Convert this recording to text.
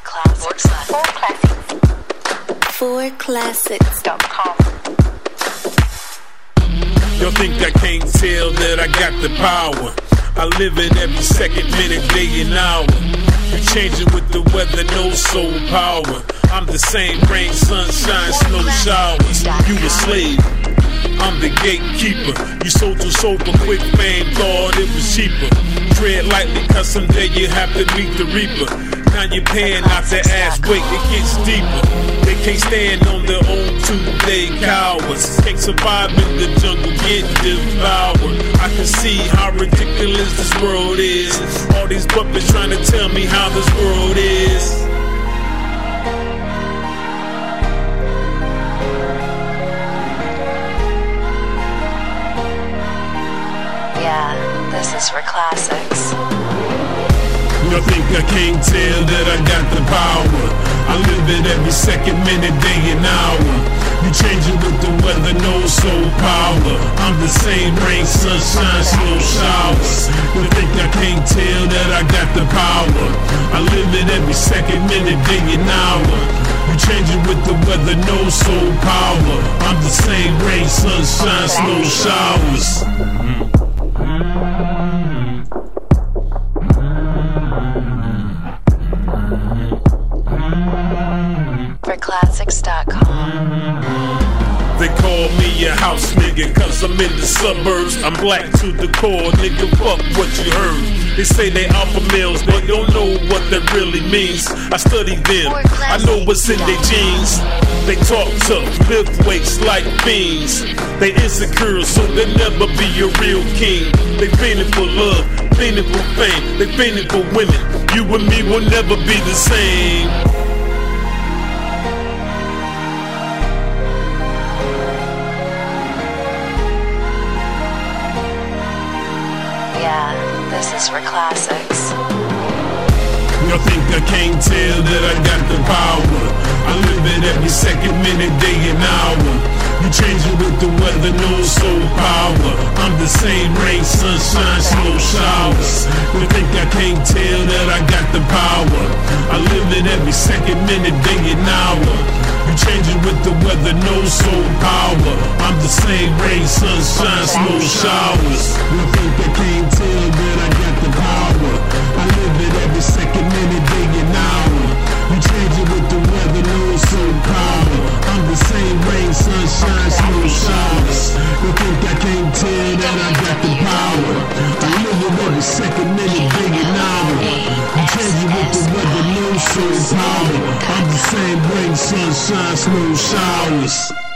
classics. Four classics. Four classics. Dot com. Y'all think I can't tell that I got the power? I live it every second, minute, day, and hour. You changing with the weather, no soul power. I'm the same rain, sunshine, snow showers. You a slave. I'm the gatekeeper. You sold your soul for quick fame, thought it was cheaper. Tread lightly, cause someday you have to meet the reaper. Now you're paying out the ass, wait, it gets deeper. They can't stand on their own two day cowards. Can't survive in the jungle, get devoured. I can see how ridiculous this world is. All these puppets trying to tell me how this world is. Yeah, this is for classics. Y'all think I can't tell that I got the power? I live it every second, minute, day, and hour. You changing with the weather, no soul power. I'm the same rain, sunshine, slow showers. You think I can't tell that I got the power? I live it every second, minute, day, and hour. You changing with the weather, no soul power. I'm the same rain, sunshine, slow showers. For classics.com. They call me a house nigga cause I'm in the suburbs. I'm black to the core, nigga, fuck what you heard. They say they alpha males, but don't know what that really means. I study them, I know what's in their jeans. They talk tough, lift weights like beans. They insecure, so they'll never be a real king. They fiending for love, fiending for fame, they fiending for women. You and me will never be the same. Yeah, this is for classics. Y'all think I can't tell that I got the power? I live it every second, minute, day, and hour. You changing with the weather, no soul power. I'm the same rain, sunshine, slow showers. You think I can't tell that I got the power? I live it every second, minute, day, and hour. You changing with the weather, no soul power. I'm the same rain, sunshine, slow showers. You think I I'm the same rain, sunshine, slow showers.